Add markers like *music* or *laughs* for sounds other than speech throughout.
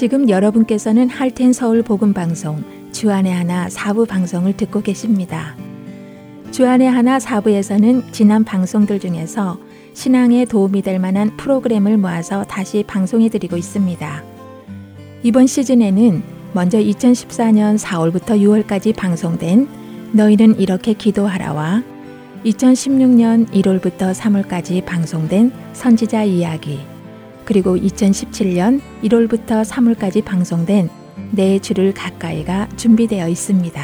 지금 여러분께서는 할텐 서울 복음 방송 주안의 하나 사부 방송을 듣고 계십니다. 주안의 하나 사부에서는 지난 방송들 중에서 신앙에 도움이 될 만한 프로그램을 모아서 다시 방송해 드리고 있습니다. 이번 시즌에는 먼저 2014년 4월부터 6월까지 방송된 너희는 이렇게 기도하라와 2016년 1월부터 3월까지 방송된 선지자 이야기 그리고 2017년 1월부터 3월까지 방송된 내 주를 가까이가 준비되어 있습니다.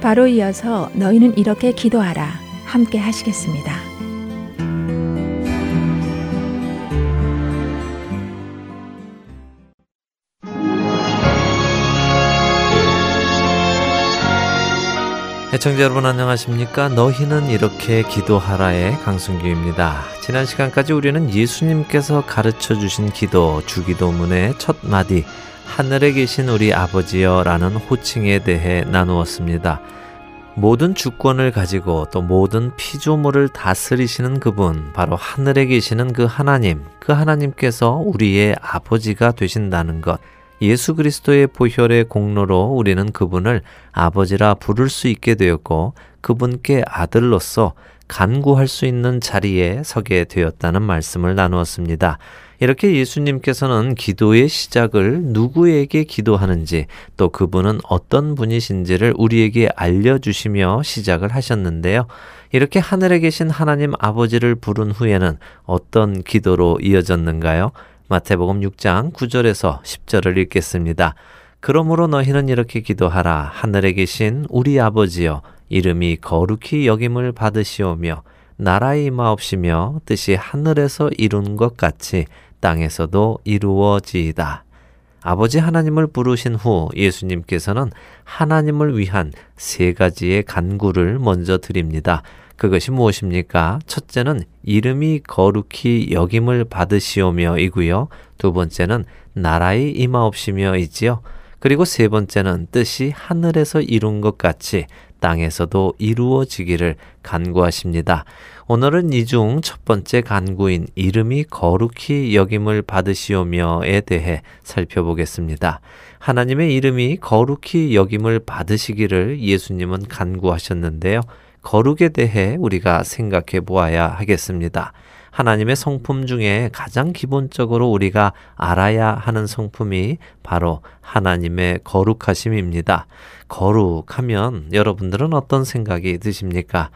바로 이어서 너희는 이렇게 기도하라 함께 하시겠습니다. 애청자 여러분 안녕하십니까? 너희는 이렇게 기도하라의 강순규입니다. 지난 시간까지 우리는 예수님께서 가르쳐 주신 기도 주기도문의 첫 마디 하늘에 계신 우리 아버지여 라는 호칭에 대해 나누었습니다. 모든 주권을 가지고 또 모든 피조물을 다스리시는 그분, 바로 하늘에 계시는 그 하나님, 그 하나님께서 우리의 아버지가 되신다는 것, 예수 그리스도의 보혈의 공로로 우리는 그분을 아버지라 부를 수 있게 되었고 그분께 아들로서 간구할 수 있는 자리에 서게 되었다는 말씀을 나누었습니다. 이렇게 예수님께서는 기도의 시작을 누구에게 기도하는지 또 그분은 어떤 분이신지를 우리에게 알려주시며 시작을 하셨는데요. 이렇게 하늘에 계신 하나님 아버지를 부른 후에는 어떤 기도로 이어졌는가요? 마태복음 6장 9절에서 10절을 읽겠습니다. 그러므로 너희는 이렇게 기도하라. 하늘에 계신 우리 아버지여, 이름이 거룩히 여김을 받으시오며, 나라의 임하옵시며, 뜻이 하늘에서 이룬 것 같이 땅에서도 이루어지이다. 아버지 하나님을 부르신 후 예수님께서는 하나님을 위한 세 가지의 간구를 먼저 드립니다. 그것이 무엇입니까? 첫째는 이름이 거룩히 여김을 받으시오며 이고요. 두 번째는 나라의 임하옵시며 이지요. 그리고 세 번째는 뜻이 하늘에서 이룬 것 같이 땅에서도 이루어지기를 간구하십니다. 오늘은 이 중 첫 번째 간구인 이름이 거룩히 여김을 받으시오며에 대해 살펴보겠습니다. 하나님의 이름이 거룩히 여김을 받으시기를 예수님은 간구하셨는데요. 거룩에 대해 우리가 생각해 보아야 하겠습니다. 하나님의 성품 중에 가장 기본적으로 우리가 알아야 하는 성품이 바로 하나님의 거룩하심입니다. 거룩하면 여러분들은 어떤 생각이 드십니까?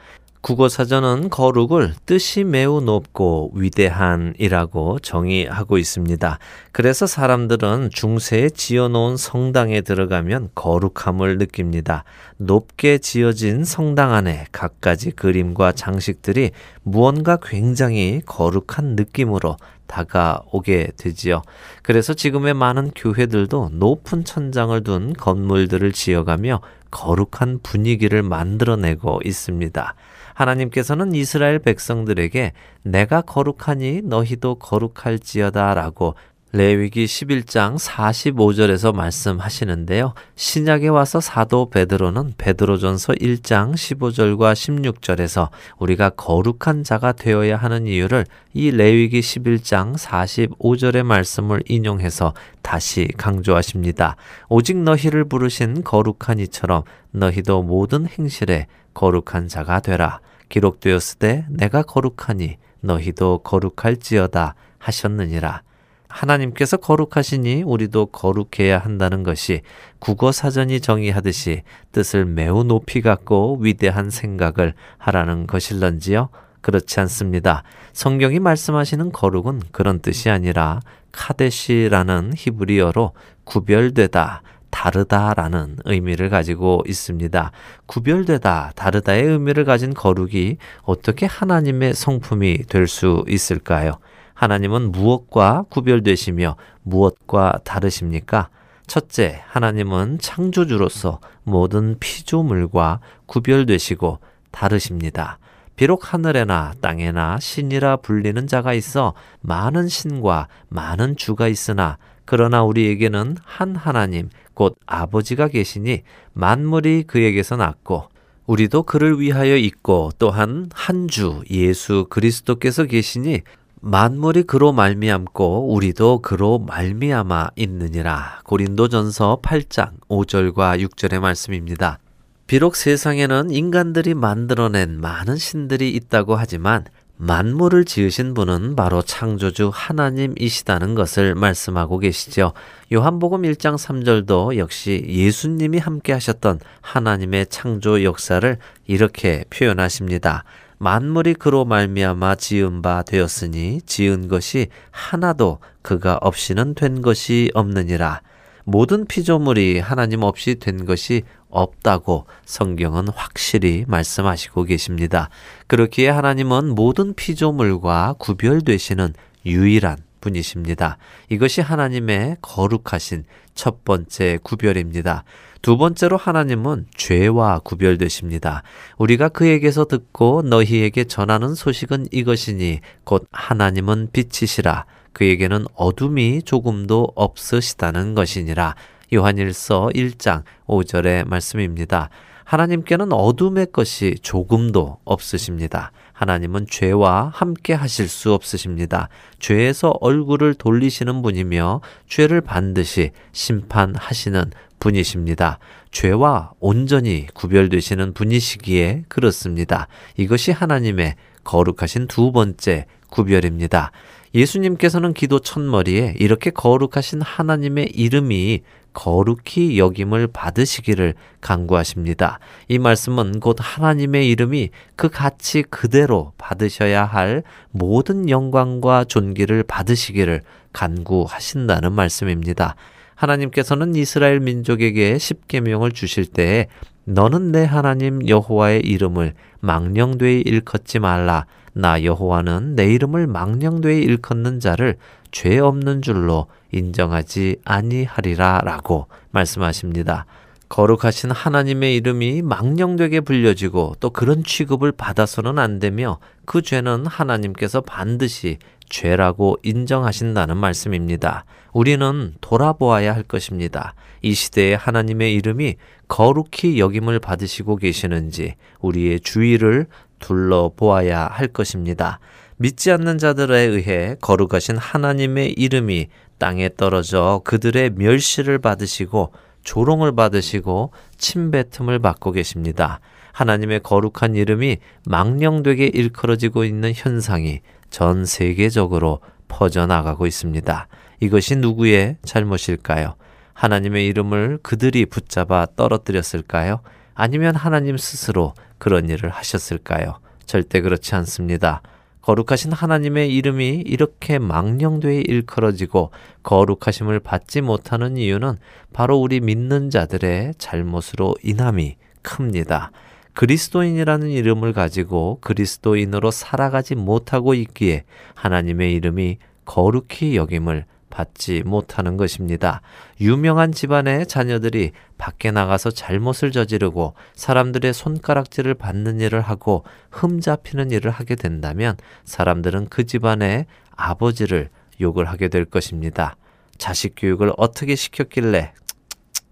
국어 사전은 거룩을 뜻이 매우 높고 위대한이라고 정의하고 있습니다. 그래서 사람들은 중세에 지어놓은 성당에 들어가면 거룩함을 느낍니다. 높게 지어진 성당 안에 갖가지 그림과 장식들이 무언가 굉장히 거룩한 느낌으로 다가오게 되지요. 그래서 지금의 많은 교회들도 높은 천장을 둔 건물들을 지어가며 거룩한 분위기를 만들어내고 있습니다. 하나님께서는 이스라엘 백성들에게 내가 거룩하니 너희도 거룩할지어다 라고 레위기 11장 45절에서 말씀하시는데요. 신약에 와서 사도 베드로는 베드로전서 1장 15절과 16절에서 우리가 거룩한 자가 되어야 하는 이유를 이 레위기 11장 45절의 말씀을 인용해서 다시 강조하십니다. 오직 너희를 부르신 거룩한 이처럼 너희도 모든 행실에 거룩한 자가 되라. 기록되었으되 내가 거룩하니 너희도 거룩할지어다 하셨느니라. 하나님께서 거룩하시니 우리도 거룩해야 한다는 것이 국어 사전이 정의하듯이 뜻을 매우 높이 갖고 위대한 생각을 하라는 것일런지요? 그렇지 않습니다. 성경이 말씀하시는 거룩은 그런 뜻이 아니라 카데시라는 히브리어로 구별되다, 다르다라는 의미를 가지고 있습니다. 구별되다, 다르다의 의미를 가진 거룩이 어떻게 하나님의 성품이 될 수 있을까요? 하나님은 무엇과 구별되시며 무엇과 다르십니까? 첫째, 하나님은 창조주로서 모든 피조물과 구별되시고 다르십니다. 비록 하늘에나 땅에나 신이라 불리는 자가 있어 많은 신과 많은 주가 있으나 그러나 우리에게는 한 하나님, 곧 아버지가 계시니 만물이 그에게서 났고 우리도 그를 위하여 있고 또한 한 주 예수 그리스도께서 계시니 만물이 그로 말미암고 우리도 그로 말미암아 있느니라. 고린도전서 8장 5절과 6절의 말씀입니다. 비록 세상에는 인간들이 만들어낸 많은 신들이 있다고 하지만 만물을 지으신 분은 바로 창조주 하나님이시다는 것을 말씀하고 계시죠. 요한복음 1장 3절도 역시 예수님이 함께 하셨던 하나님의 창조 역사를 이렇게 표현하십니다. 만물이 그로 말미암아 지은 바 되었으니 지은 것이 하나도 그가 없이는 된 것이 없느니라. 모든 피조물이 하나님 없이 된 것이 없다고 성경은 확실히 말씀하시고 계십니다. 그렇기에 하나님은 모든 피조물과 구별되시는 유일한 분이십니다. 이것이 하나님의 거룩하신 첫 번째 구별입니다. 두 번째로 하나님은 죄와 구별되십니다. 우리가 그에게서 듣고 너희에게 전하는 소식은 이것이니 곧 하나님은 빛이시라 그에게는 어둠이 조금도 없으시다는 것이니라. 요한일서 1장 5절의 말씀입니다. 하나님께는 어둠의 것이 조금도 없으십니다. 하나님은 죄와 함께 하실 수 없으십니다. 죄에서 얼굴을 돌리시는 분이며 죄를 반드시 심판하시는 분이십니다. 죄와 온전히 구별되시는 분이시기에 그렇습니다. 이것이 하나님의 거룩하신 두 번째 구별입니다. 예수님께서는 기도 첫머리에 이렇게 거룩하신 하나님의 이름이 거룩히 여김을 받으시기를 간구하십니다. 이 말씀은 곧 하나님의 이름이 그 가치 그대로 받으셔야 할 모든 영광과 존귀를 받으시기를 간구하신다는 말씀입니다. 하나님께서는 이스라엘 민족에게 십계명을 주실 때에 너는 내 하나님 여호와의 이름을 망령되이 일컫지 말라. 나 여호와는 내 이름을 망령되이 일컫는 자를 죄 없는 줄로 인정하지 아니하리라라고 말씀하십니다. 거룩하신 하나님의 이름이 망령되게 불려지고 또 그런 취급을 받아서는 안 되며 그 죄는 하나님께서 반드시 죄라고 인정하신다는 말씀입니다. 우리는 돌아보아야 할 것입니다. 이 시대에 하나님의 이름이 거룩히 여김을 받으시고 계시는지 우리의 주의를 둘러보아야 할 것입니다. 믿지 않는 자들에 의해 거룩하신 하나님의 이름이 땅에 떨어져 그들의 멸시를 받으시고 조롱을 받으시고 침뱉음을 받고 계십니다. 하나님의 거룩한 이름이 망령되게 일컬어지고 있는 현상이 전 세계적으로 퍼져나가고 있습니다. 이것이 누구의 잘못일까요? 하나님의 이름을 그들이 붙잡아 떨어뜨렸을까요? 아니면 하나님 스스로 그런 일을 하셨을까요? 절대 그렇지 않습니다. 거룩하신 하나님의 이름이 이렇게 망령되이 일컬어지고 거룩하심을 받지 못하는 이유는 바로 우리 믿는 자들의 잘못으로 인함이 큽니다. 그리스도인이라는 이름을 가지고 그리스도인으로 살아가지 못하고 있기에 하나님의 이름이 거룩히 여김을 받지 못하는 것입니다. 유명한 집안의 자녀들이 밖에 나가서 잘못을 저지르고 사람들의 손가락질을 받는 일을 하고 흠 잡히는 일을 하게 된다면 사람들은 그 집안의 아버지를 욕을 하게 될 것입니다. 자식 교육을 어떻게 시켰길래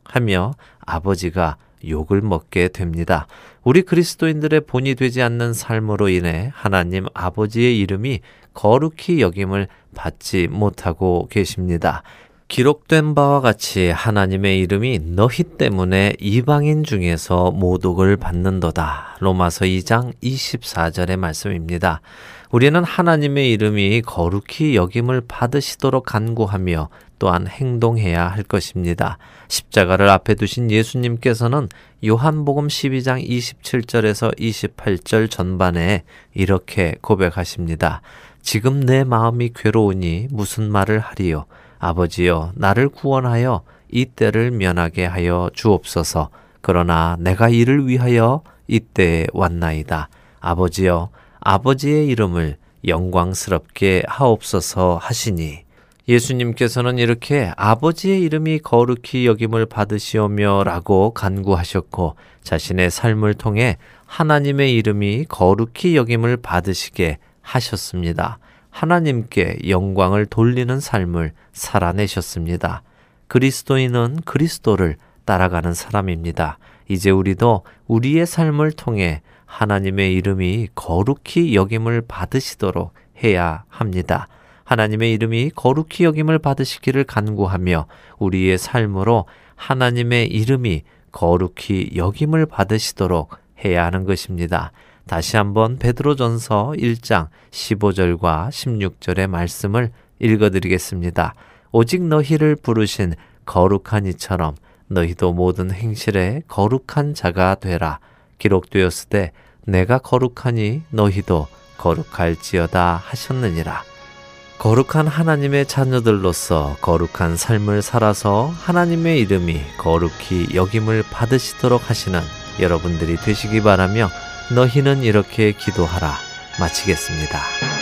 하며 아버지가 욕을 먹게 됩니다. 우리 그리스도인들의 본이 되지 않는 삶으로 인해 하나님 아버지의 이름이 거룩히 여김을 받지 못하고 계십니다. 기록된 바와 같이 하나님의 이름이 너희 때문에 이방인 중에서 모독을 받는도다. 로마서 2장 24절의 말씀입니다. 우리는 하나님의 이름이 거룩히 여김을 받으시도록 간구하며 또한 행동해야 할 것입니다. 십자가를 앞에 두신 예수님께서는 요한복음 12장 27절에서 28절 전반에 이렇게 고백하십니다. 지금 내 마음이 괴로우니 무슨 말을 하리요? 아버지여, 나를 구원하여 이 때를 면하게 하여 주옵소서. 그러나 내가 이를 위하여 이때에 왔나이다. 아버지여, 아버지의 이름을 영광스럽게 하옵소서 하시니 예수님께서는 이렇게 아버지의 이름이 거룩히 여김을 받으시오며 라고 간구하셨고 자신의 삶을 통해 하나님의 이름이 거룩히 여김을 받으시게 하셨습니다. 하나님께 영광을 돌리는 삶을 살아내셨습니다. 그리스도인은 그리스도를 따라가는 사람입니다. 이제 우리도 우리의 삶을 통해 하나님의 이름이 거룩히 여김을 받으시도록 해야 합니다. 하나님의 이름이 거룩히 여김을 받으시기를 간구하며 우리의 삶으로 하나님의 이름이 거룩히 여김을 받으시도록 해야 하는 것입니다. 다시 한번 베드로전서 1장 15절과 16절의 말씀을 읽어 드리겠습니다. 오직 너희를 부르신 거룩한 이처럼 너희도 모든 행실에 거룩한 자가 되라. 기록되었을 때 내가 거룩하니 너희도 거룩할지어다 하셨느니라. 거룩한 하나님의 자녀들로서 거룩한 삶을 살아서 하나님의 이름이 거룩히 여김을 받으시도록 하시는 여러분들이 되시기 바라며 너희는 이렇게 기도하라 마치겠습니다.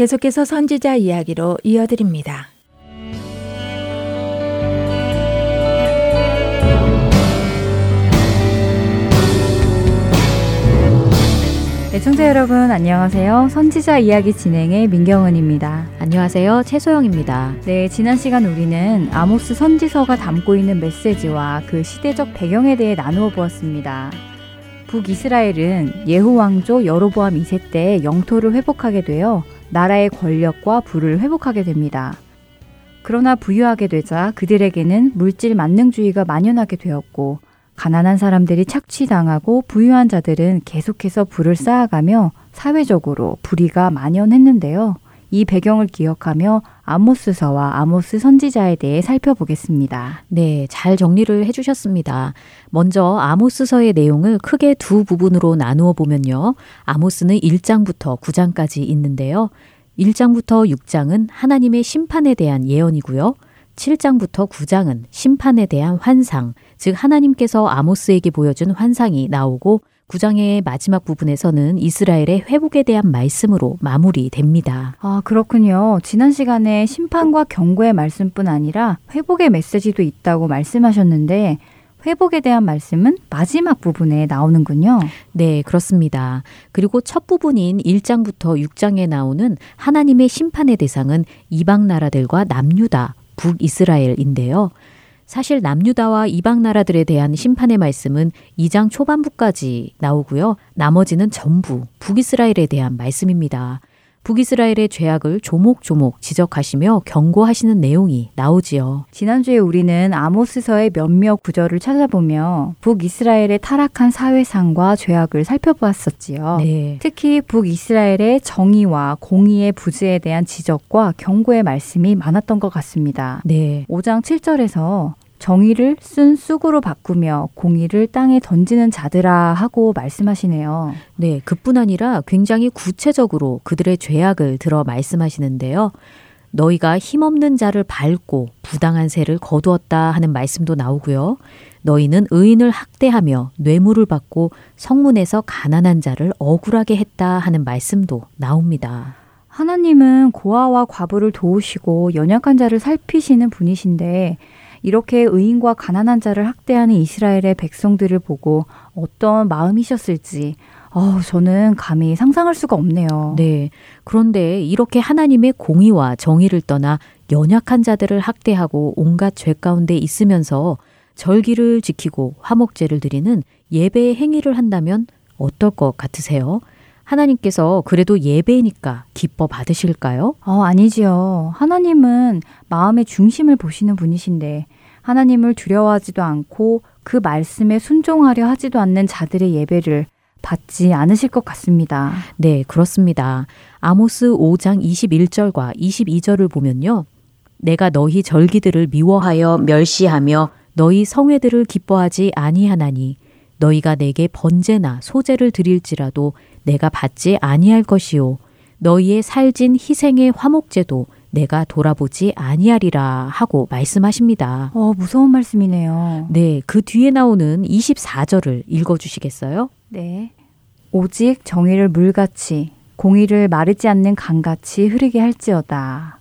계속해서 선지자 이야기로 이어드립니다. 애청자 여러분 안녕하세요. 선지자 이야기 진행의 민경은입니다. 안녕하세요. 최소영입니다. 네, 지난 시간 우리는 아모스 선지서가 담고 있는 메시지와 그 시대적 배경에 대해 나누어 보았습니다. 북이스라엘은 예후 왕조 여로보암 2세 때 영토를 회복하게 되어 나라의 권력과 부를 회복하게 됩니다. 그러나 부유하게 되자 그들에게는 물질 만능주의가 만연하게 되었고 가난한 사람들이 착취당하고 부유한 자들은 계속해서 부를 쌓아가며 사회적으로 불의가 만연했는데요. 이 배경을 기억하며 아모스서와 아모스 선지자에 대해 살펴보겠습니다. 네, 잘 정리를 해주셨습니다. 먼저 아모스서의 내용을 크게 두 부분으로 나누어 보면요. 아모스는 1장부터 9장까지 있는데요. 1장부터 6장은 하나님의 심판에 대한 예언이고요. 7장부터 9장은 심판에 대한 환상, 즉 하나님께서 아모스에게 보여준 환상이 나오고 9장의 마지막 부분에서는 이스라엘의 회복에 대한 말씀으로 마무리됩니다. 아, 그렇군요. 지난 시간에 심판과 경고의 말씀뿐 아니라 회복의 메시지도 있다고 말씀하셨는데 회복에 대한 말씀은 마지막 부분에 나오는군요. 네, 그렇습니다. 그리고 첫 부분인 1장부터 6장에 나오는 하나님의 심판의 대상은 이방 나라들과 남유다, 북이스라엘인데요. 사실 남유다와 이방 나라들에 대한 심판의 말씀은 2장 초반부까지 나오고요. 나머지는 전부 북이스라엘에 대한 말씀입니다. 북이스라엘의 죄악을 조목조목 지적하시며 경고하시는 내용이 나오지요. 지난주에 우리는 아모스서의 몇몇 구절을 찾아보며 북이스라엘의 타락한 사회상과 죄악을 살펴보았었지요. 네. 특히 북이스라엘의 정의와 공의의 부재에 대한 지적과 경고의 말씀이 많았던 것 같습니다. 네. 5장 7절에서 정의를 쓴 쑥으로 바꾸며 공의를 땅에 던지는 자들아 하고 말씀하시네요. 네, 그뿐 아니라 굉장히 구체적으로 그들의 죄악을 들어 말씀하시는데요. 너희가 힘없는 자를 밟고 부당한 세를 거두었다 하는 말씀도 나오고요. 너희는 의인을 학대하며 뇌물을 받고 성문에서 가난한 자를 억울하게 했다 하는 말씀도 나옵니다. 하나님은 고아와 과부를 도우시고 연약한 자를 살피시는 분이신데 이렇게 의인과 가난한 자를 학대하는 이스라엘의 백성들을 보고 어떤 마음이셨을지 어, 저는 감히 상상할 수가 없네요. 네. 그런데 이렇게 하나님의 공의와 정의를 떠나 연약한 자들을 학대하고 온갖 죄 가운데 있으면서 절기를 지키고 화목제를 드리는 예배의 행위를 한다면 어떨 것 같으세요? 하나님께서 그래도 예배니까 기뻐 받으실까요? 어, 아니지요. 하나님은 마음의 중심을 보시는 분이신데 하나님을 두려워하지도 않고 그 말씀에 순종하려 하지도 않는 자들의 예배를 받지 않으실 것 같습니다. 네, 그렇습니다. 아모스 5장 21절과 22절을 보면요. 내가 너희 절기들을 미워하여 멸시하며 너희 성회들을 기뻐하지 아니하나니 너희가 내게 번제나 소제를 드릴지라도 내가 받지 아니할 것이요 너희의 살진 희생의 화목제도 내가 돌아보지 아니하리라 하고 말씀하십니다. 어, 무서운 말씀이네요. 네, 그 뒤에 나오는 24절을 읽어 주시겠어요? 네. 오직 정의를 물같이 공의를 마르지 않는 강같이 흐르게 할지어다.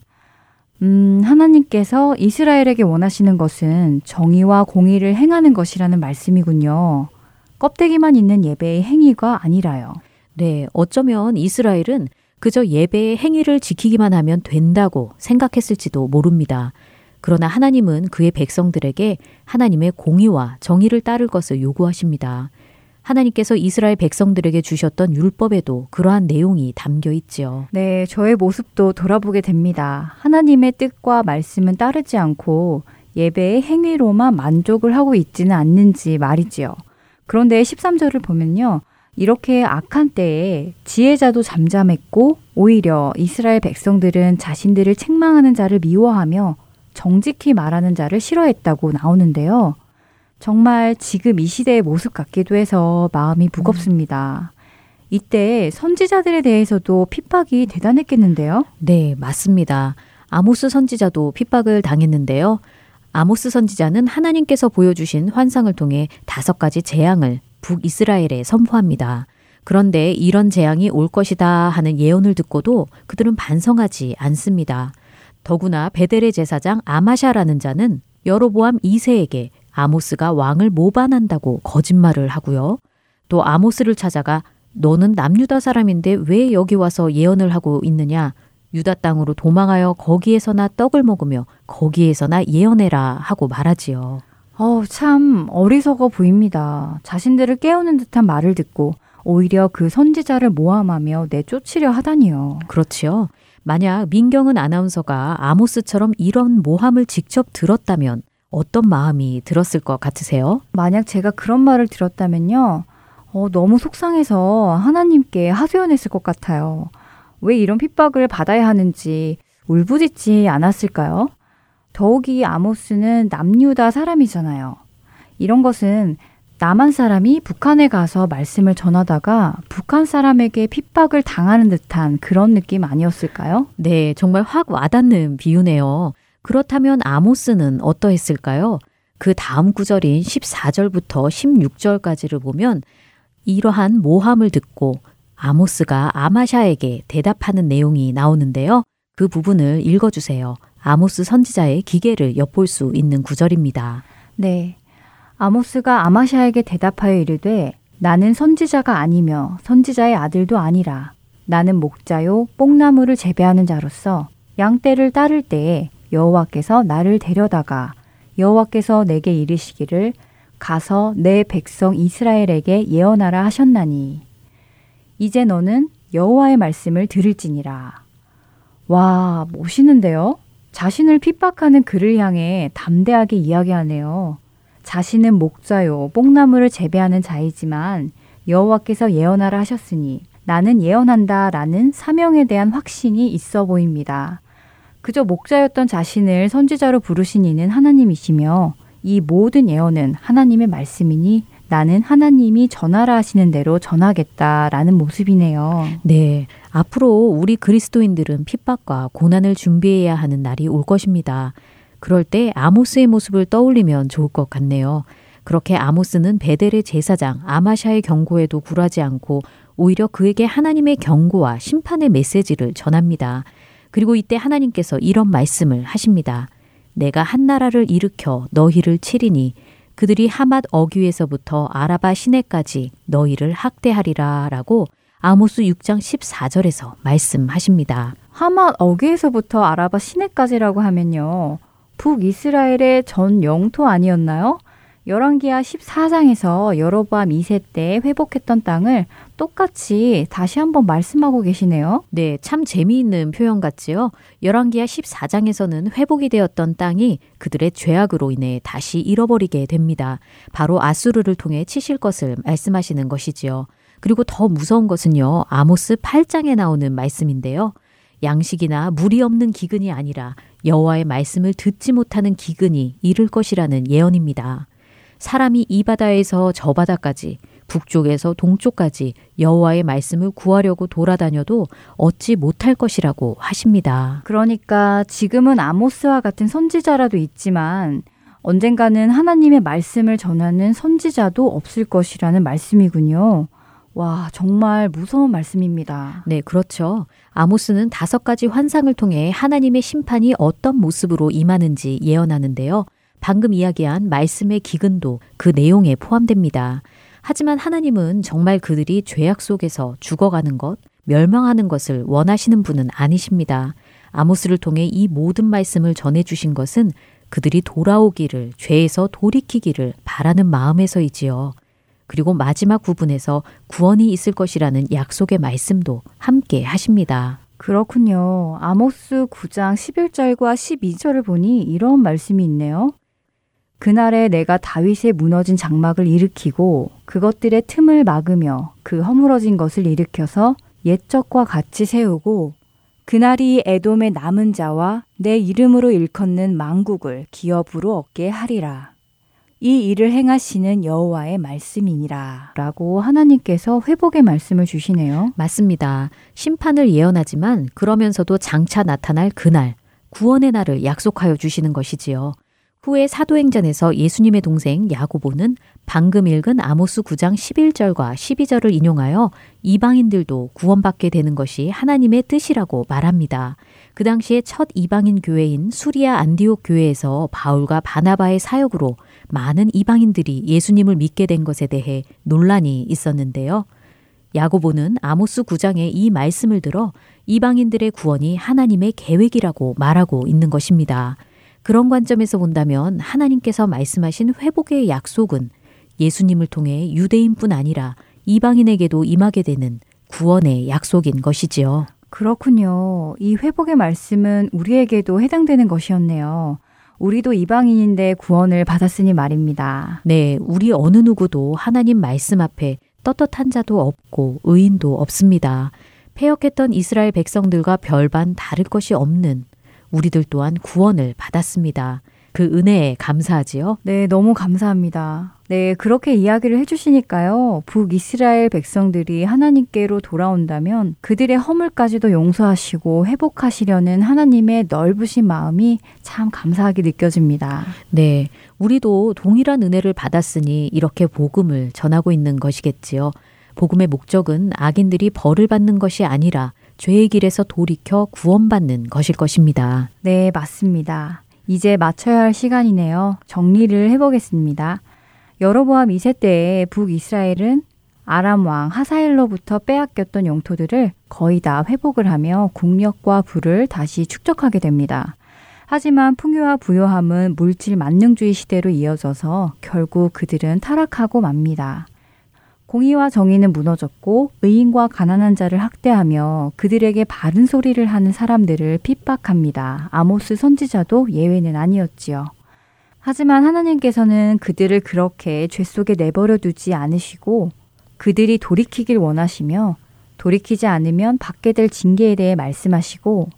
음, 하나님께서 이스라엘에게 원하시는 것은 정의와 공의를 행하는 것이라는 말씀이군요. 껍데기만 있는 예배의 행위가 아니라요. 네, 어쩌면 이스라엘은 그저 예배의 행위를 지키기만 하면 된다고 생각했을지도 모릅니다. 그러나 하나님은 그의 백성들에게 하나님의 공의와 정의를 따를 것을 요구하십니다. 하나님께서 이스라엘 백성들에게 주셨던 율법에도 그러한 내용이 담겨 있지요. 네, 저의 모습도 돌아보게 됩니다. 하나님의 뜻과 말씀은 따르지 않고 예배의 행위로만 만족을 하고 있지는 않는지 말이지요. 그런데 13절을 보면요. 이렇게 악한 때에 지혜자도 잠잠했고 오히려 이스라엘 백성들은 자신들을 책망하는 자를 미워하며 정직히 말하는 자를 싫어했다고 나오는데요. 정말 지금 이 시대의 모습 같기도 해서 마음이 무겁습니다. 이때 선지자들에 대해서도 핍박이 대단했겠는데요? 네, 맞습니다. 아모스 선지자도 핍박을 당했는데요. 아모스 선지자는 하나님께서 보여주신 환상을 통해 다섯 가지 재앙을 북이스라엘에 선포합니다. 그런데 이런 재앙이 올 것이다 하는 예언을 듣고도 그들은 반성하지 않습니다. 더구나 베델의 제사장 아마샤라는 자는 여로보암 2세에게 아모스가 왕을 모반한다고 거짓말을 하고요. 또 아모스를 찾아가 너는 남유다 사람인데 왜 여기 와서 예언을 하고 있느냐? 유다 땅으로 도망하여 거기에서나 떡을 먹으며 거기에서나 예언해라 하고 말하지요. 어, 참 어리석어 보입니다. 자신들을 깨우는 듯한 말을 듣고 오히려 그 선지자를 모함하며 내쫓으려 하다니요. 그렇지요. 만약 민경은 아나운서가 아모스처럼 이런 모함을 직접 들었다면 어떤 마음이 들었을 것 같으세요? 만약 제가 그런 말을 들었다면요. 어, 너무 속상해서 하나님께 하소연했을 것 같아요. 왜 이런 핍박을 받아야 하는지 울부짖지 않았을까요? 더욱이 아모스는 남유다 사람이잖아요. 이런 것은 남한 사람이 북한에 가서 말씀을 전하다가 북한 사람에게 핍박을 당하는 듯한 그런 느낌 아니었을까요? 네, 정말 확 와닿는 비유네요. 그렇다면 아모스는 어떠했을까요? 그 다음 구절인 14절부터 16절까지를 보면 이러한 모함을 듣고 아모스가 아마샤에게 대답하는 내용이 나오는데요. 그 부분을 읽어주세요. 아모스 선지자의 기계를 엿볼 수 있는 구절입니다. 네. 아모스가 아마샤에게 대답하여 이르되 나는 선지자가 아니며 선지자의 아들도 아니라 나는 목자요 뽕나무를 재배하는 자로서 양떼를 따를 때에 여호와께서 나를 데려다가 여호와께서 내게 이르시기를 가서 내 백성 이스라엘에게 예언하라 하셨나니 이제 너는 여호와의 말씀을 들을지니라. 와, 멋있는데요? 자신을 핍박하는 그를 향해 담대하게 이야기하네요. 자신은 목자요 뽕나무를 재배하는 자이지만 여호와께서 예언하라 하셨으니 나는 예언한다 라는 사명에 대한 확신이 있어 보입니다. 그저 목자였던 자신을 선지자로 부르신 이는 하나님이시며 이 모든 예언은 하나님의 말씀이니 나는 하나님이 전하라 하시는 대로 전하겠다라는 모습이네요. 네. 앞으로 우리 그리스도인들은 핍박과 고난을 준비해야 하는 날이 올 것입니다. 그럴 때 아모스의 모습을 떠올리면 좋을 것 같네요. 그렇게 아모스는 베델의 제사장 아마샤의 경고에도 굴하지 않고 오히려 그에게 하나님의 경고와 심판의 메시지를 전합니다. 그리고 이때 하나님께서 이런 말씀을 하십니다. 내가 한 나라를 일으켜 너희를 치리니 그들이 하맛 어귀에서부터 아라바 시내까지 너희를 학대하리라 라고 아모스 6장 14절에서 말씀하십니다. 하맛 어귀에서부터 아라바 시내까지라고 하면요. 북이스라엘의 전 영토 아니었나요? 열왕기하 14장에서 여로보암 2세 때 회복했던 땅을 똑같이 다시 한번 말씀하고 계시네요. 네, 참 재미있는 표현 같지요. 열왕기하 14장에서는 회복이 되었던 땅이 그들의 죄악으로 인해 다시 잃어버리게 됩니다. 바로 아수르를 통해 치실 것을 말씀하시는 것이지요. 그리고 더 무서운 것은요. 아모스 8장에 나오는 말씀인데요. 양식이나 물이 없는 기근이 아니라 여호와의 말씀을 듣지 못하는 기근이 이를 것이라는 예언입니다. 사람이 이 바다에서 저 바다까지 북쪽에서 동쪽까지 여호와의 말씀을 구하려고 돌아다녀도 얻지 못할 것이라고 하십니다. 그러니까 지금은 아모스와 같은 선지자라도 있지만 언젠가는 하나님의 말씀을 전하는 선지자도 없을 것이라는 말씀이군요. 와, 정말 무서운 말씀입니다. 네, 그렇죠. 아모스는 다섯 가지 환상을 통해 하나님의 심판이 어떤 모습으로 임하는지 예언하는데요. 방금 이야기한 말씀의 기근도 그 내용에 포함됩니다. 하지만 하나님은 정말 그들이 죄악 속에서 죽어가는 것, 멸망하는 것을 원하시는 분은 아니십니다. 아모스를 통해 이 모든 말씀을 전해주신 것은 그들이 돌아오기를, 죄에서 돌이키기를 바라는 마음에서이지요. 그리고 마지막 부분에서 구원이 있을 것이라는 약속의 말씀도 함께 하십니다. 그렇군요. 아모스 9장 11절과 12절을 보니 이런 말씀이 있네요. 그날에 내가 다윗의 무너진 장막을 일으키고 그것들의 틈을 막으며 그 허물어진 것을 일으켜서 옛적과 같이 세우고 그날이 에돔의 남은 자와 내 이름으로 일컫는 망국을 기업으로 얻게 하리라. 이 일을 행하시는 여호와의 말씀이니라. 라고 하나님께서 회복의 말씀을 주시네요. 맞습니다. 심판을 예언하지만 그러면서도 장차 나타날 그날, 구원의 날을 약속하여 주시는 것이지요. 후에 사도행전에서 예수님의 동생 야고보는 방금 읽은 아모스 9장 11절과 12절을 인용하여 이방인들도 구원받게 되는 것이 하나님의 뜻이라고 말합니다. 그 당시에 첫 이방인 교회인 수리아 안디옥 교회에서 바울과 바나바의 사역으로 많은 이방인들이 예수님을 믿게 된 것에 대해 논란이 있었는데요. 야고보는 아모스 9장의 이 말씀을 들어 이방인들의 구원이 하나님의 계획이라고 말하고 있는 것입니다. 그런 관점에서 본다면 하나님께서 말씀하신 회복의 약속은 예수님을 통해 유대인뿐 아니라 이방인에게도 임하게 되는 구원의 약속인 것이지요. 그렇군요. 이 회복의 말씀은 우리에게도 해당되는 것이었네요. 우리도 이방인인데 구원을 받았으니 말입니다. 네, 우리 어느 누구도 하나님 말씀 앞에 떳떳한 자도 없고 의인도 없습니다. 폐역했던 이스라엘 백성들과 별반 다를 것이 없는 우리들 또한 구원을 받았습니다. 그 은혜에 감사하지요? 네, 너무 감사합니다. 네, 그렇게 이야기를 해주시니까요. 북이스라엘 백성들이 하나님께로 돌아온다면 그들의 허물까지도 용서하시고 회복하시려는 하나님의 넓으신 마음이 참 감사하게 느껴집니다. 네, 우리도 동일한 은혜를 받았으니 이렇게 복음을 전하고 있는 것이겠지요. 복음의 목적은 악인들이 벌을 받는 것이 아니라 죄의 길에서 돌이켜 구원받는 것일 것입니다. 네, 맞습니다. 이제 맞춰야 할 시간이네요. 정리를 해보겠습니다. 여로보암 2세 때에 북이스라엘은 아람 왕 하사엘로부터 빼앗겼던 영토들을 거의 다 회복을 하며 국력과 부를 다시 축적하게 됩니다. 하지만 풍요와 부요함은 물질 만능주의 시대로 이어져서 결국 그들은 타락하고 맙니다. 공의와 정의는 무너졌고 의인과 가난한 자를 학대하며 그들에게 바른 소리를 하는 사람들을 핍박합니다. 아모스 선지자도 예외는 아니었지요. 하지만 하나님께서는 그들을 그렇게 죄 속에 내버려 두지 않으시고 그들이 돌이키길 원하시며 돌이키지 않으면 받게 될 징계에 대해 말씀하시고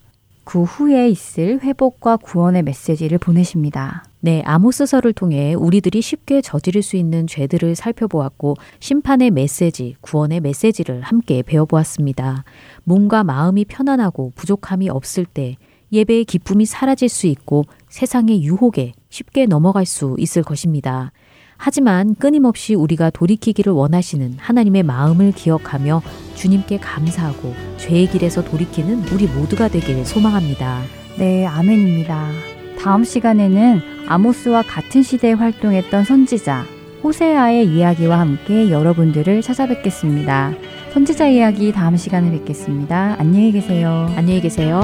그 후에 있을 회복과 구원의 메시지를 보내십니다. 네, 아모스서를 통해 우리들이 쉽게 저지를 수 있는 죄들을 살펴보았고 심판의 메시지, 구원의 메시지를 함께 배워보았습니다. 몸과 마음이 편안하고 부족함이 없을 때 예배의 기쁨이 사라질 수 있고 세상의 유혹에 쉽게 넘어갈 수 있을 것입니다. 하지만 끊임없이 우리가 돌이키기를 원하시는 하나님의 마음을 기억하며 주님께 감사하고 죄의 길에서 돌이키는 우리 모두가 되길 소망합니다. 네, 아멘입니다. 다음 시간에는 아모스와 같은 시대에 활동했던 선지자 호세아의 이야기와 함께 여러분들을 찾아뵙겠습니다. 선지자 이야기 다음 시간에 뵙겠습니다. 안녕히 계세요. 안녕히 계세요.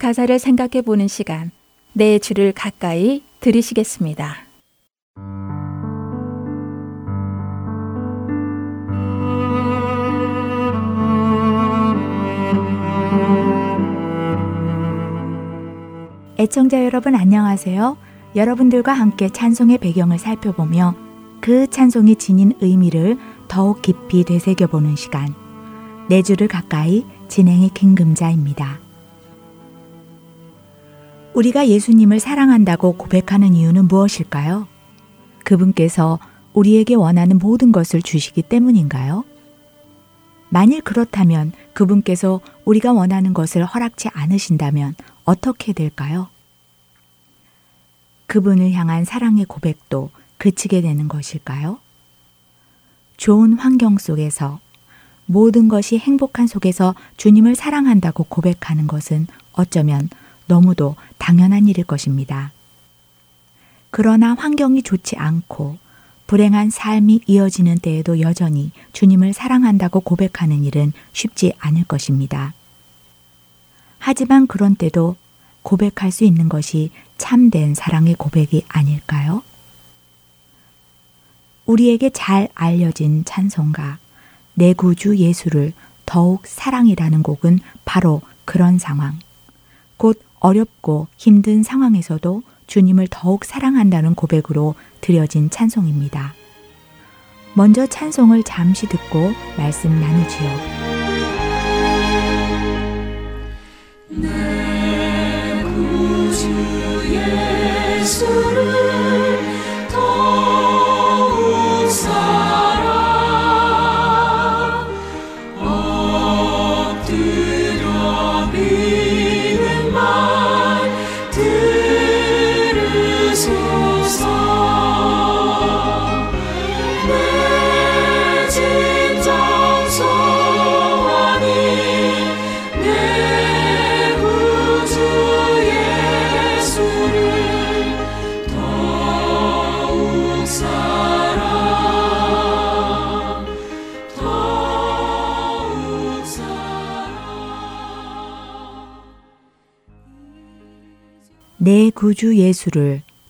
가사를 생각해 보는 시간, 내 주를 가까이 들으시겠습니다. 애청자 여러분 안녕하세요. 여러분들과 함께 찬송의 배경을 살펴보며 그 찬송이 지닌 의미를 더욱 깊이 되새겨보는 시간. 내 주를 가까이 진행의 김금자입니다. 우리가 예수님을 사랑한다고 고백하는 이유는 무엇일까요? 그분께서 우리에게 원하는 모든 것을 주시기 때문인가요? 만일 그렇다면 그분께서 우리가 원하는 것을 허락치 않으신다면 어떻게 될까요? 그분을 향한 사랑의 고백도 그치게 되는 것일까요? 좋은 환경 속에서 모든 것이 행복한 속에서 주님을 사랑한다고 고백하는 것은 어쩌면 너무도 당연한 일일 것입니다. 그러나 환경이 좋지 않고 불행한 삶이 이어지는 때에도 여전히 주님을 사랑한다고 고백하는 일은 쉽지 않을 것입니다. 하지만 그런 때도 고백할 수 있는 것이 참된 사랑의 고백이 아닐까요? 우리에게 잘 알려진 찬송가 내 구주 예수를 더욱 사랑이라는 곡은 바로 그런 상황, 곧 어렵고 힘든 상황에서도 주님을 더욱 사랑한다는 고백으로 드려진 찬송입니다. 먼저 찬송을 잠시 듣고 말씀 나누지요. 내 구주 예수를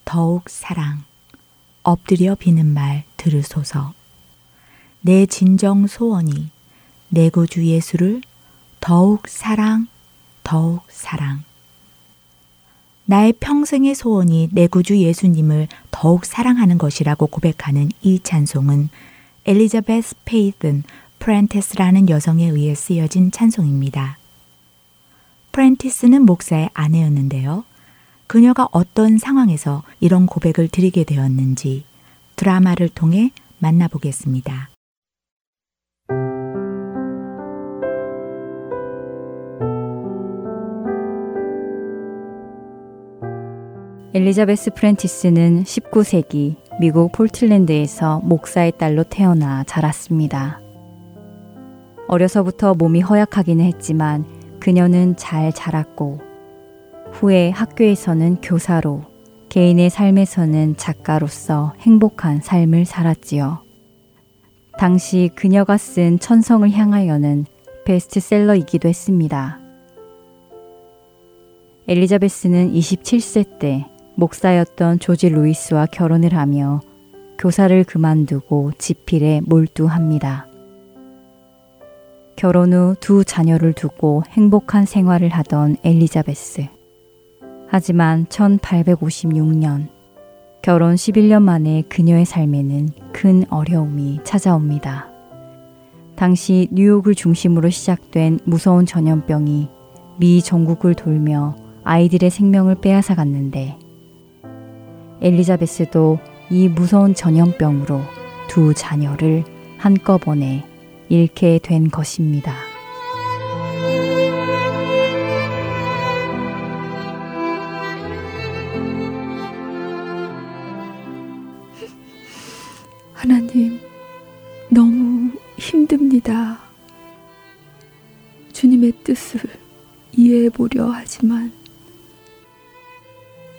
더욱 사랑, 엎드려 비는 말 들으소서. 내 진정 소원이 내 구주 예수를 더욱 사랑, 더욱 사랑. 나의 평생의 소원이 내 구주 예수님을 더욱 사랑하는 것이라고 고백하는 이 찬송은 엘리자베스 페이슨 프렌티스라는 여성에 의해 쓰여진 찬송입니다. 프렌티스는 목사의 아내였는데요. 그녀가 어떤 상황에서 이런 고백을 드리게 되었는지 드라마를 통해 만나보겠습니다. 엘리자베스 프렌티스는 19세기 미국 폴틀랜드에서 목사의 딸로 태어나 자랐습니다. 어려서부터 몸이 허약하기는 했지만 그녀는 잘 자랐고 후에 학교에서는 교사로, 개인의 삶에서는 작가로서 행복한 삶을 살았지요. 당시 그녀가 쓴 천성을 향하여는 베스트셀러이기도 했습니다. 엘리자베스는 27세 때 목사였던 조지 루이스와 결혼을 하며 교사를 그만두고 지필에 몰두합니다. 결혼 후 두 자녀를 두고 행복한 생활을 하던 엘리자베스. 하지만 1856년 결혼 11년 만에 그녀의 삶에는 큰 어려움이 찾아옵니다. 당시 뉴욕을 중심으로 시작된 무서운 전염병이 미 전국을 돌며 아이들의 생명을 빼앗아 갔는데 엘리자베스도 이 무서운 전염병으로 두 자녀를 한꺼번에 잃게 된 것입니다. 보려 하지만,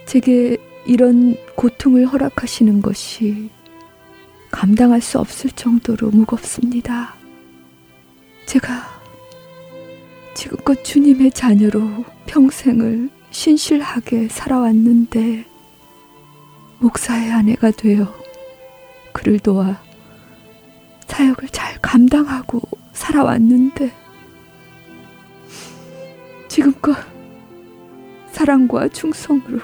제게 이런 고통을 허락하시는 것이 감당할 수 없을 정도로 무겁습니다. 제가 지금껏 주님의 자녀로 평생을 신실하게 살아왔는데, 목사의 아내가 되어 그를 도와 사역을 잘 감당하고 살아왔는데 지금껏 사랑과 충성으로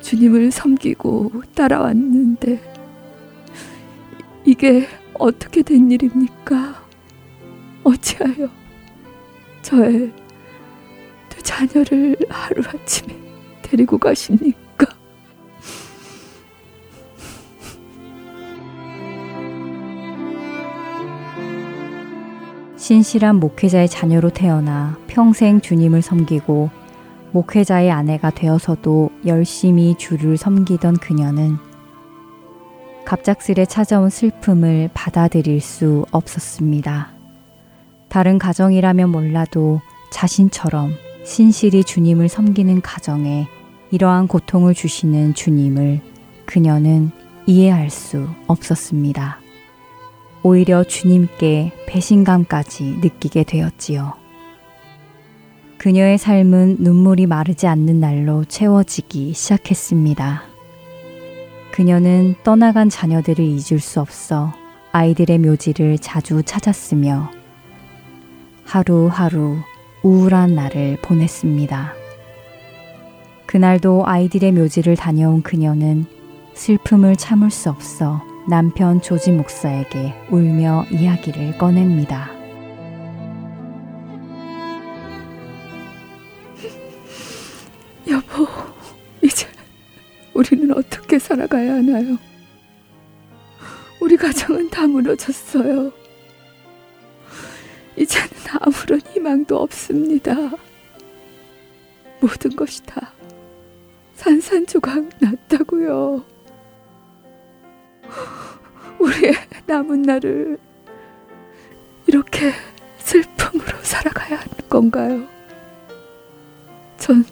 주님을 섬기고 따라왔는데 이게 어떻게 된 일입니까? 어찌하여 저의 두 자녀를 하루아침에 데리고 가십니 신실한 목회자의 자녀로 태어나 평생 주님을 섬기고 목회자의 아내가 되어서도 열심히 주를 섬기던 그녀는 갑작스레 찾아온 슬픔을 받아들일 수 없었습니다. 다른 가정이라면 몰라도 자신처럼 신실히 주님을 섬기는 가정에 이러한 고통을 주시는 주님을 그녀는 이해할 수 없었습니다. 오히려 주님께 배신감까지 느끼게 되었지요. 그녀의 삶은 눈물이 마르지 않는 날로 채워지기 시작했습니다. 그녀는 떠나간 자녀들을 잊을 수 없어 아이들의 묘지를 자주 찾았으며 하루하루 우울한 날을 보냈습니다. 그날도 아이들의 묘지를 다녀온 그녀는 슬픔을 참을 수 없어 남편 조지 목사에게 울며 이야기를 꺼냅니다. *laughs* 여보, 이제 우리는 어떻게 살아가야 하나요? 우리 가정은 다 무너졌어요. 이제는 아무런 희망도 없습니다. 모든 것이 다 산산조각 났다고요. 우리의 남은 날을 이렇게 슬픔으로 살아가야 하는 건가요? 전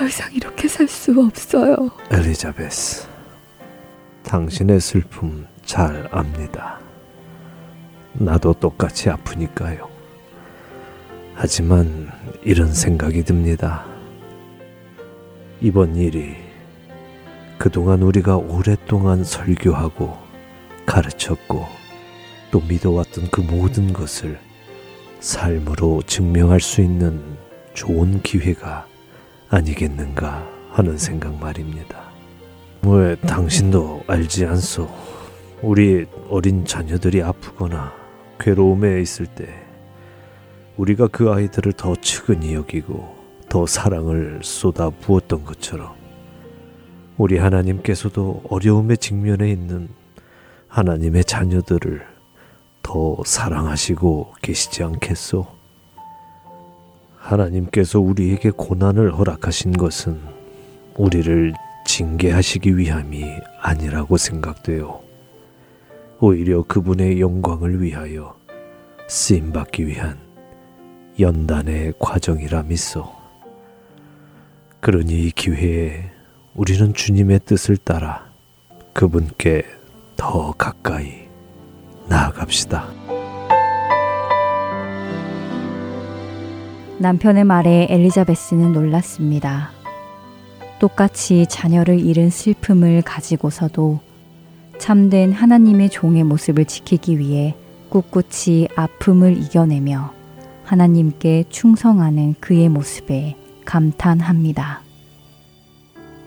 더 이상 이렇게 살 수 없어요. 엘리자베스, 당신의 슬픔 잘 압니다. 나도 똑같이 아프니까요. 하지만 이런 생각이 듭니다. 이번 일이 그동안 우리가 오랫동안 설교하고 가르쳤고 또 믿어왔던 그 모든 것을 삶으로 증명할 수 있는 좋은 기회가 아니겠는가 하는 생각 말입니다. 왜 당신도 알지 않소? 우리 어린 자녀들이 아프거나 괴로움에 있을 때 우리가 그 아이들을 더 측은히 여기고 더 사랑을 쏟아 부었던 것처럼 우리 하나님께서도 어려움에 직면해 있는 하나님의 자녀들을 더 사랑하시고 계시지 않겠소? 하나님께서 우리에게 고난을 허락하신 것은 우리를 징계하시기 위함이 아니라고 생각돼요. 오히려 그분의 영광을 위하여 쓰임 받기 위한 연단의 과정이라 믿소. 그러니 이 기회에 우리는 주님의 뜻을 따라 그분께 더 가까이 나아갑시다. 남편의 말에 엘리자베스는 놀랐습니다. 똑같이 자녀를 잃은 슬픔을 가지고서도 참된 하나님의 종의 모습을 지키기 위해 꿋꿋이 아픔을 이겨내며 하나님께 충성하는 그의 모습에 감탄합니다.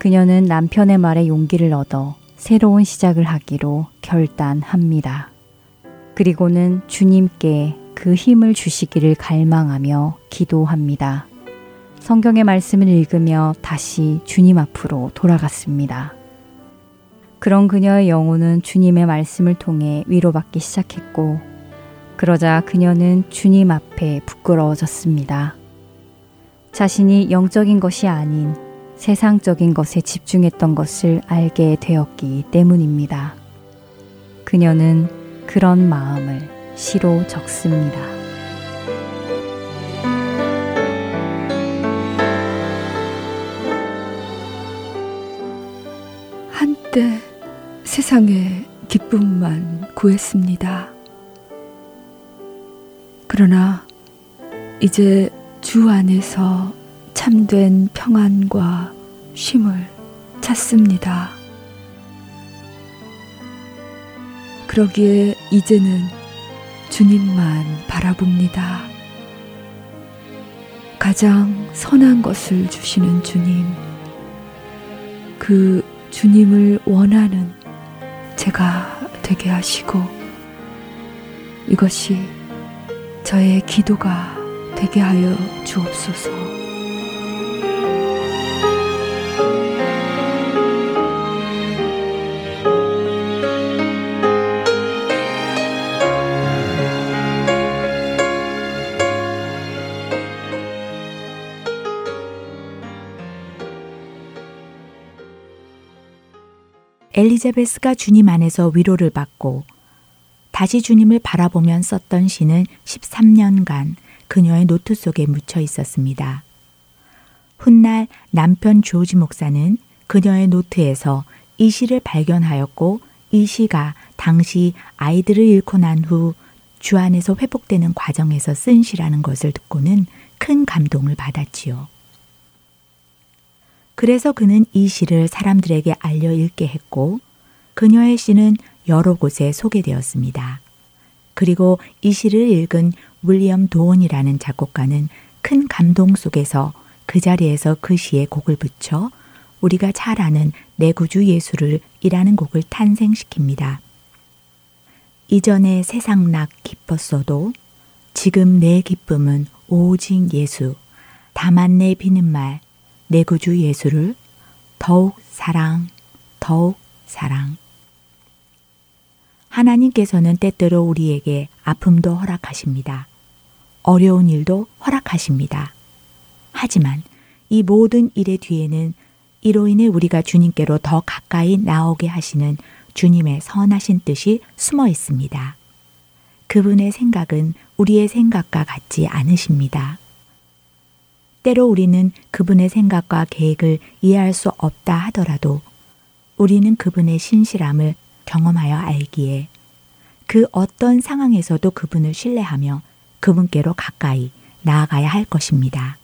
그녀는 남편의 말에 용기를 얻어 새로운 시작을 하기로 결단합니다. 그리고는 주님께 그 힘을 주시기를 갈망하며 기도합니다. 성경의 말씀을 읽으며 다시 주님 앞으로 돌아갔습니다. 그런 그녀의 영혼은 주님의 말씀을 통해 위로받기 시작했고, 그러자 그녀는 주님 앞에 부끄러워졌습니다. 자신이 영적인 것이 아닌 세상적인 것에 집중했던 것을 알게 되었기 때문입니다. 그녀는 그런 마음을 시로 적습니다. 한때 세상의 기쁨만 구했습니다. 그러나 이제 주 안에서 참된 평안과 쉼을 찾습니다. 그러기에 이제는 주님만 바라봅니다. 가장 선한 것을 주시는 주님, 그 주님을 원하는 제가 되게 하시고 이것이 저의 기도가 되게 하여 주옵소서. 엘리자베스가 주님 안에서 위로를 받고 다시 주님을 바라보며 썼던 시는 13년간 그녀의 노트 속에 묻혀 있었습니다. 훗날 남편 조지 목사는 그녀의 노트에서 이 시를 발견하였고 이 시가 당시 아이들을 잃고 난 후 주 안에서 회복되는 과정에서 쓴 시라는 것을 듣고는 큰 감동을 받았지요. 그래서 그는 이 시를 사람들에게 알려 읽게 했고 그녀의 시는 여러 곳에 소개되었습니다. 그리고 이 시를 읽은 윌리엄 도온이라는 작곡가는 큰 감동 속에서 그 자리에서 그 시에 곡을 붙여 우리가 잘 아는 내 구주 예수를 이라는 곡을 탄생시킵니다. 이전에 세상 낙 기뻤어도 지금 내 기쁨은 오직 예수, 다만 내 비는 말, 내 구주 예수를 더욱 사랑, 더욱 사랑. 하나님께서는 때때로 우리에게 아픔도 허락하십니다. 어려운 일도 허락하십니다. 하지만 이 모든 일의 뒤에는 이로 인해 우리가 주님께로 더 가까이 나오게 하시는 주님의 선하신 뜻이 숨어 있습니다. 그분의 생각은 우리의 생각과 같지 않으십니다. 때로 우리는 그분의 생각과 계획을 이해할 수 없다 하더라도 우리는 그분의 신실함을 경험하여 알기에 그 어떤 상황에서도 그분을 신뢰하며 그분께로 가까이 나아가야 할 것입니다.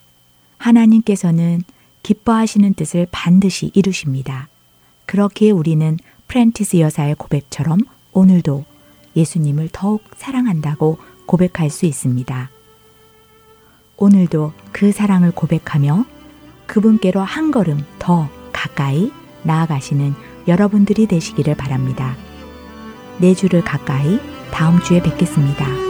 하나님께서는 기뻐하시는 뜻을 반드시 이루십니다. 그렇기에 우리는 프렌티스 여사의 고백처럼 오늘도 예수님을 더욱 사랑한다고 고백할 수 있습니다. 오늘도 그 사랑을 고백하며 그분께로 한 걸음 더 가까이 나아가시는 여러분들이 되시기를 바랍니다. 내 주를 가까이 다음 주에 뵙겠습니다.